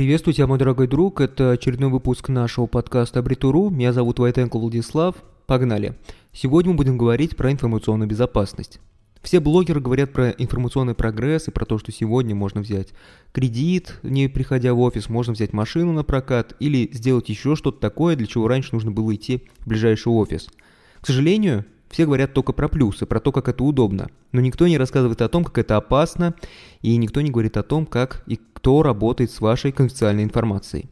Приветствую тебя, мой дорогой друг. Это очередной выпуск нашего подкаста Абритуру. Меня зовут Войтенко Владислав. Погнали. Сегодня мы будем говорить про информационную безопасность. Все блогеры говорят про информационный прогресс и про то, что сегодня можно взять кредит, не приходя в офис, можно взять машину на прокат или сделать еще что-то такое, для чего раньше нужно было идти в ближайший офис. К сожалению, все говорят только про плюсы, про то, как это удобно. Но никто не рассказывает о том, как это опасно, и никто не говорит о том, как и кто работает с вашей конфиденциальной информацией.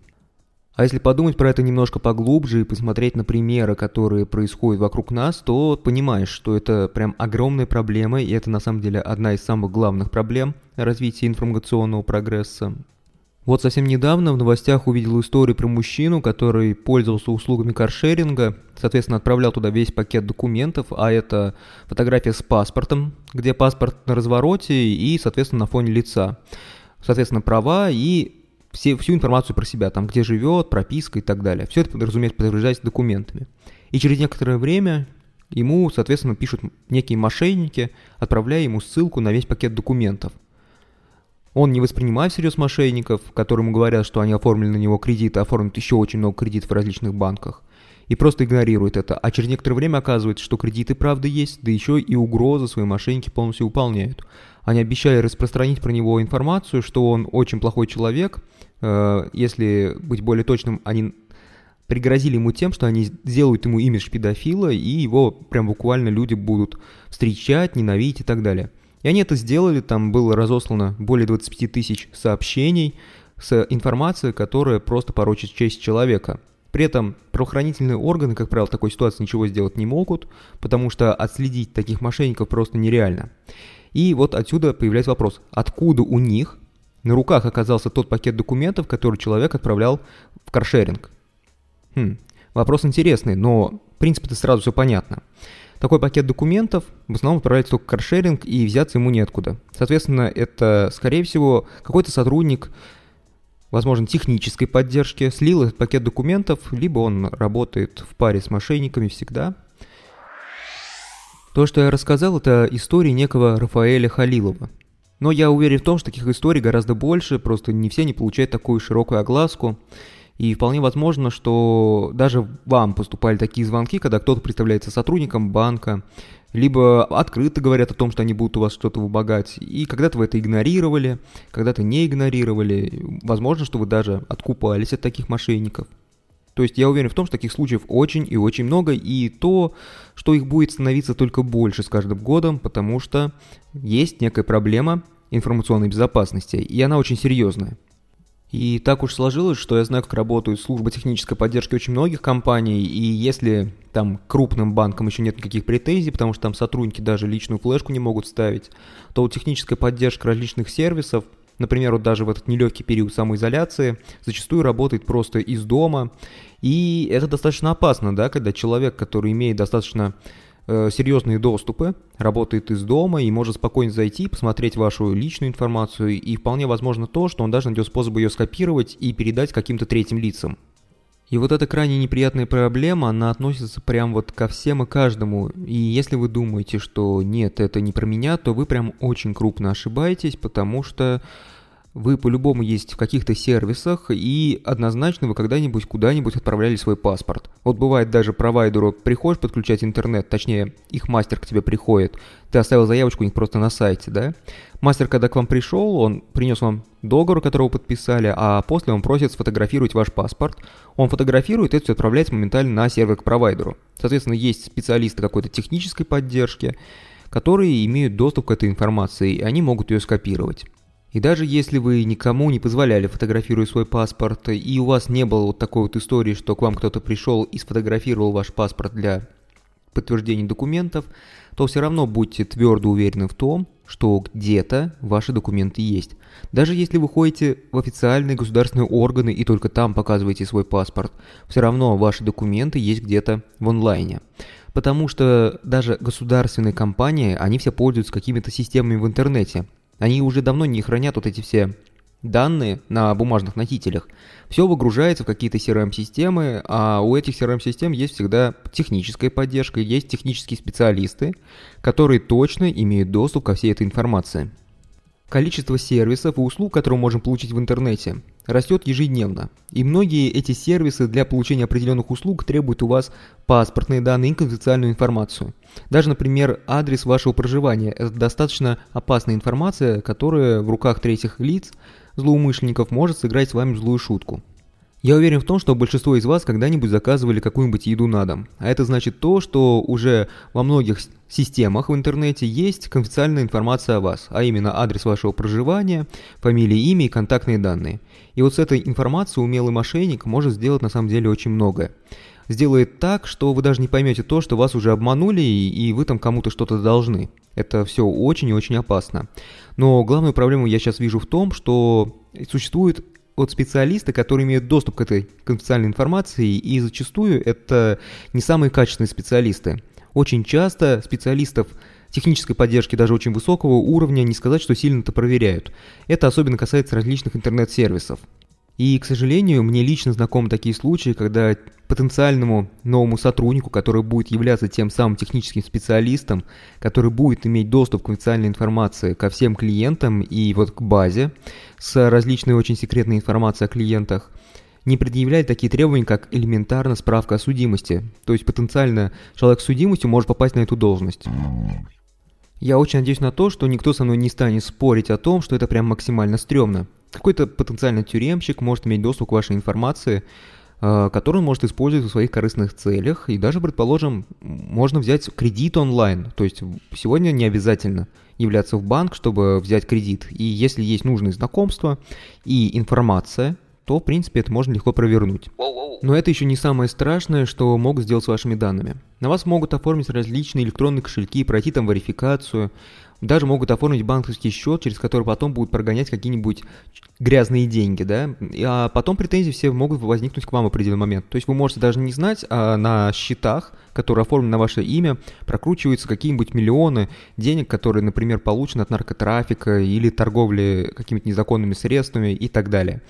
А если подумать про это немножко поглубже и посмотреть на примеры, которые происходят вокруг нас, то понимаешь, что это прям огромная проблема, и это на самом деле одна из самых главных проблем развития информационного прогресса. Вот совсем недавно в новостях увидел историю про мужчину, который пользовался услугами каршеринга, соответственно, отправлял туда весь пакет документов, а это фотография с паспортом, где паспорт на развороте и, соответственно, на фоне лица. Соответственно, права и все, всю информацию про себя, там, где живет, прописка и так далее. Все это, разумеется, подтверждается документами. И через некоторое время ему, соответственно, пишут некие мошенники, отправляя ему ссылку на весь пакет документов – он не воспринимает всерьез мошенников, которым говорят, что они оформили на него кредиты, оформят еще очень много кредитов в различных банках, и просто игнорирует это. А через некоторое время оказывается, что кредиты правда есть, да еще и угрозы свои мошенники полностью выполняют. Они обещали распространить про него информацию, что он очень плохой человек. Э, если быть более точным, они пригрозили ему тем, что они сделают ему имидж педофила, и его прям буквально люди будут встречать, ненавидеть и так далее. И они это сделали, там было разослано более 25 тысяч сообщений с информацией, которая просто порочит честь человека. При этом правоохранительные органы, как правило, в такой ситуации ничего сделать не могут, потому что отследить таких мошенников просто нереально. И вот отсюда появляется вопрос, откуда у них на руках оказался тот пакет документов, который человек отправлял в каршеринг? Хм, вопрос интересный, но в принципе это сразу все понятно. Такой пакет документов в основном отправляется только каршеринг, и взяться ему неоткуда. Соответственно, это, скорее всего, какой-то сотрудник, возможно, технической поддержки, слил этот пакет документов, либо он работает в паре с мошенниками всегда. То, что я рассказал, это история некого Рафаэля Халилова. Но я уверен в том, что таких историй гораздо больше, просто не все не получают такую широкую огласку. И вполне возможно, что даже вам поступали такие звонки, когда кто-то представляется сотрудником банка, либо открыто говорят о том, что они будут у вас что-то выбогать, и когда-то вы это игнорировали, когда-то не игнорировали. Возможно, что вы даже откупались от таких мошенников. То есть я уверен в том, что таких случаев очень и очень много, и то, что их будет становиться только больше с каждым годом, потому что есть некая проблема информационной безопасности, и она очень серьезная. И так уж сложилось, что я знаю, как работают службы технической поддержки очень многих компаний, и если там крупным банкам еще нет никаких претензий, потому что там сотрудники даже личную флешку не могут ставить, то техническая поддержка различных сервисов, например, вот даже в этот нелегкий период самоизоляции, зачастую работает просто из дома, и это достаточно опасно, да, когда человек, который имеет достаточно серьезные доступы, работает из дома и может спокойно зайти, посмотреть вашу личную информацию, и вполне возможно то, что он даже найдет способ ее скопировать и передать каким-то третьим лицам. И вот эта крайне неприятная проблема, она относится прям вот ко всем и каждому. И если вы думаете, что нет, это не про меня, то вы прям очень крупно ошибаетесь, потому что вы по-любому есть в каких-то сервисах, и однозначно вы когда-нибудь куда-нибудь отправляли свой паспорт. Вот бывает даже провайдеру приходишь подключать интернет, точнее, их мастер к тебе приходит, ты оставил заявочку у них просто на сайте, да? Мастер, когда к вам пришел, он принес вам договор, который вы подписали, а после он просит сфотографировать ваш паспорт. Он фотографирует, это все отправляется моментально на сервер к провайдеру. Соответственно, есть специалисты какой-то технической поддержки, которые имеют доступ к этой информации, и они могут ее скопировать. И даже если вы никому не позволяли, фотографируя свой паспорт, и у вас не было вот такой вот истории, что к вам кто-то пришел и сфотографировал ваш паспорт для подтверждения документов, то все равно будьте твердо уверены в том, что где-то ваши документы есть. Даже если вы ходите в официальные государственные органы и только там показываете свой паспорт, все равно ваши документы есть где-то в онлайне. Потому что даже государственные компании, они все пользуются какими-то системами в интернете, они уже давно не хранят вот эти все данные на бумажных носителях. Все выгружается в какие-то CRM-системы, а у этих CRM-систем есть всегда техническая поддержка, есть технические специалисты, которые точно имеют доступ ко всей этой информации. Количество сервисов и услуг, которые мы можем получить в интернете, растет ежедневно. И многие эти сервисы для получения определенных услуг требуют у вас паспортные данные и конфиденциальную информацию. Даже, например, адрес вашего проживания – это достаточно опасная информация, которая в руках третьих лиц, злоумышленников, может сыграть с вами злую шутку. Я уверен в том, что большинство из вас когда-нибудь заказывали какую-нибудь еду на дом. А это значит то, что уже во многих системах в интернете есть конфиденциальная информация о вас, а именно адрес вашего проживания, фамилия, имя и контактные данные. И вот с этой информацией умелый мошенник может сделать на самом деле очень многое. Сделает так, что вы даже не поймете то, что вас уже обманули и вы там кому-то что-то должны. Это все очень и очень опасно. Но главную проблему я сейчас вижу в том, что существует от специалиста, которые имеют доступ к этой конфиденциальной информации, и зачастую это не самые качественные специалисты. Очень часто специалистов технической поддержки даже очень высокого уровня не сказать, что сильно это проверяют. Это особенно касается различных интернет-сервисов. И, к сожалению, мне лично знакомы такие случаи, когда потенциальному новому сотруднику, который будет являться тем самым техническим специалистом, который будет иметь доступ к официальной информации ко всем клиентам и вот к базе с различной очень секретной информацией о клиентах, не предъявляет такие требования, как элементарно справка о судимости. То есть потенциально человек с судимостью может попасть на эту должность. Я очень надеюсь на то, что никто со мной не станет спорить о том, что это прям максимально стрёмно. Какой-то потенциальный тюремщик может иметь доступ к вашей информации, э, которую он может использовать в своих корыстных целях, и даже, предположим, можно взять кредит онлайн. То есть сегодня не обязательно являться в банк, чтобы взять кредит. И если есть нужные знакомства и информация, то, в принципе, это можно легко провернуть. Но это еще не самое страшное, что могут сделать с вашими данными. На вас могут оформить различные электронные кошельки, пройти там верификацию, даже могут оформить банковский счет, через который потом будут прогонять какие-нибудь грязные деньги, да, а потом претензии все могут возникнуть к вам в определенный момент. То есть вы можете даже не знать, а на счетах, которые оформлены на ваше имя, прокручиваются какие-нибудь миллионы денег, которые, например, получены от наркотрафика или торговли какими-то незаконными средствами и так далее.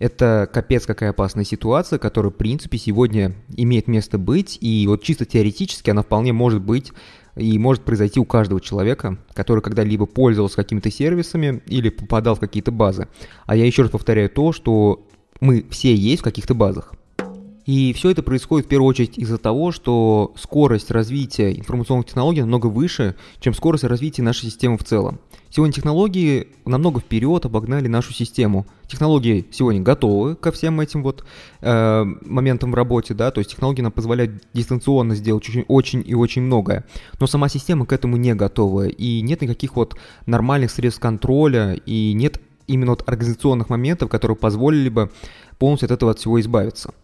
Это капец какая опасная ситуация, которая, в принципе, сегодня имеет место быть, и вот чисто теоретически она вполне может быть и может произойти у каждого человека, который когда-либо пользовался какими-то сервисами или попадал в какие-то базы. А я еще раз повторяю то, что мы все есть в каких-то базах. И все это происходит в первую очередь из-за того, что скорость развития информационных технологий намного выше, чем скорость развития нашей системы в целом. Сегодня технологии намного вперед обогнали нашу систему. Технологии сегодня готовы ко всем этим вот э, моментам в работе, да, то есть технологии нам позволяют дистанционно сделать очень, очень и очень многое. Но сама система к этому не готова, и нет никаких вот нормальных средств контроля, и нет именно вот организационных моментов, которые позволили бы полностью от этого от всего избавиться.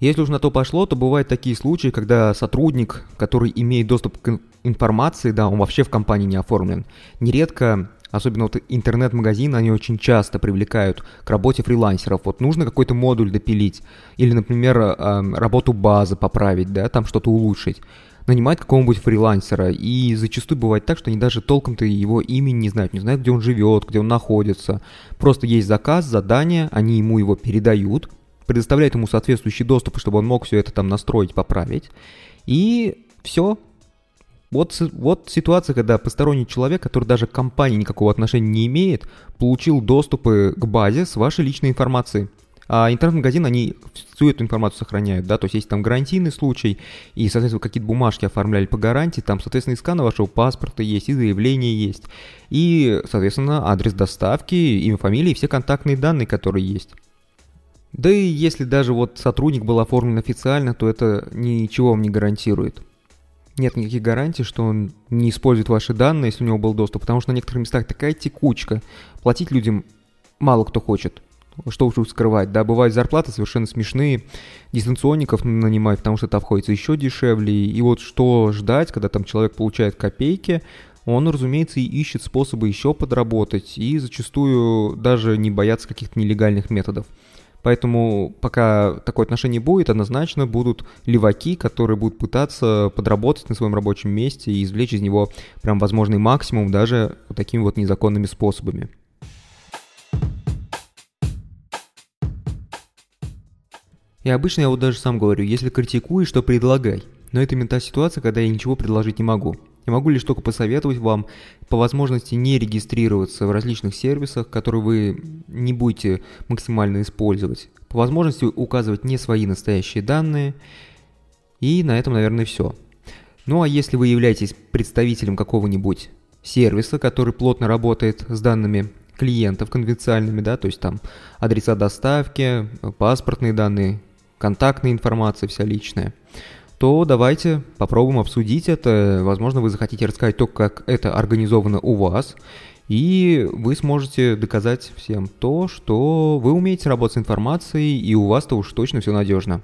Если уж на то пошло, то бывают такие случаи, когда сотрудник, который имеет доступ к информации, да, он вообще в компании не оформлен. Нередко, особенно вот интернет-магазины, они очень часто привлекают к работе фрилансеров. Вот нужно какой-то модуль допилить, или, например, эм, работу базы поправить, да, там что-то улучшить нанимает какого-нибудь фрилансера, и зачастую бывает так, что они даже толком-то его имени не знают, не знают, где он живет, где он находится. Просто есть заказ, задание, они ему его передают, предоставляет ему соответствующий доступ, чтобы он мог все это там настроить, поправить. И все. Вот, вот ситуация, когда посторонний человек, который даже к компании никакого отношения не имеет, получил доступы к базе с вашей личной информацией. А интернет-магазин, они всю эту информацию сохраняют, да, то есть есть там гарантийный случай, и, соответственно, какие-то бумажки оформляли по гарантии, там, соответственно, и сканы вашего паспорта есть, и заявление есть, и, соответственно, адрес доставки, имя, фамилия и все контактные данные, которые есть. Да и если даже вот сотрудник был оформлен официально, то это ничего вам не гарантирует. Нет никаких гарантий, что он не использует ваши данные, если у него был доступ, потому что на некоторых местах такая текучка. Платить людям мало кто хочет. Что уж скрывать, да, бывают зарплаты совершенно смешные, дистанционников нанимают, потому что это обходится еще дешевле, и вот что ждать, когда там человек получает копейки, он, разумеется, и ищет способы еще подработать, и зачастую даже не боятся каких-то нелегальных методов. Поэтому пока такое отношение будет, однозначно будут леваки, которые будут пытаться подработать на своем рабочем месте и извлечь из него прям возможный максимум даже вот такими вот незаконными способами. И обычно я вот даже сам говорю, если критикуешь, то предлагай. Но это именно та ситуация, когда я ничего предложить не могу. Я могу лишь только посоветовать вам по возможности не регистрироваться в различных сервисах, которые вы не будете максимально использовать. По возможности указывать не свои настоящие данные. И на этом, наверное, все. Ну а если вы являетесь представителем какого-нибудь сервиса, который плотно работает с данными клиентов конвенциальными, да, то есть там адреса доставки, паспортные данные, контактная информация вся личная, то давайте попробуем обсудить это. Возможно, вы захотите рассказать то, как это организовано у вас, и вы сможете доказать всем то, что вы умеете работать с информацией, и у вас-то уж точно все надежно.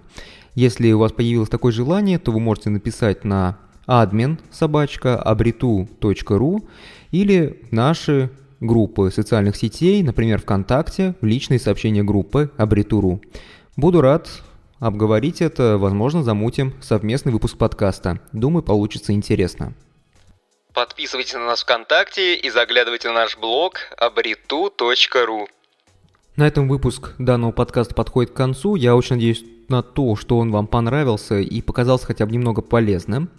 Если у вас появилось такое желание, то вы можете написать на admin собачка абриту.ру или наши группы социальных сетей, например, ВКонтакте, личные сообщения группы Абритуру. Буду рад обговорить это, возможно, замутим совместный выпуск подкаста. Думаю, получится интересно. Подписывайтесь на нас ВКонтакте и заглядывайте на наш блог abritu.ru На этом выпуск данного подкаста подходит к концу. Я очень надеюсь на то, что он вам понравился и показался хотя бы немного полезным.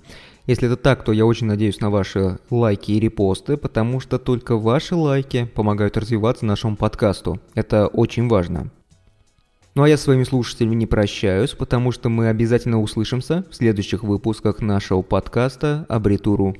Если это так, то я очень надеюсь на ваши лайки и репосты, потому что только ваши лайки помогают развиваться нашему подкасту. Это очень важно. Ну а я с своими слушателями не прощаюсь, потому что мы обязательно услышимся в следующих выпусках нашего подкаста «Абритуру».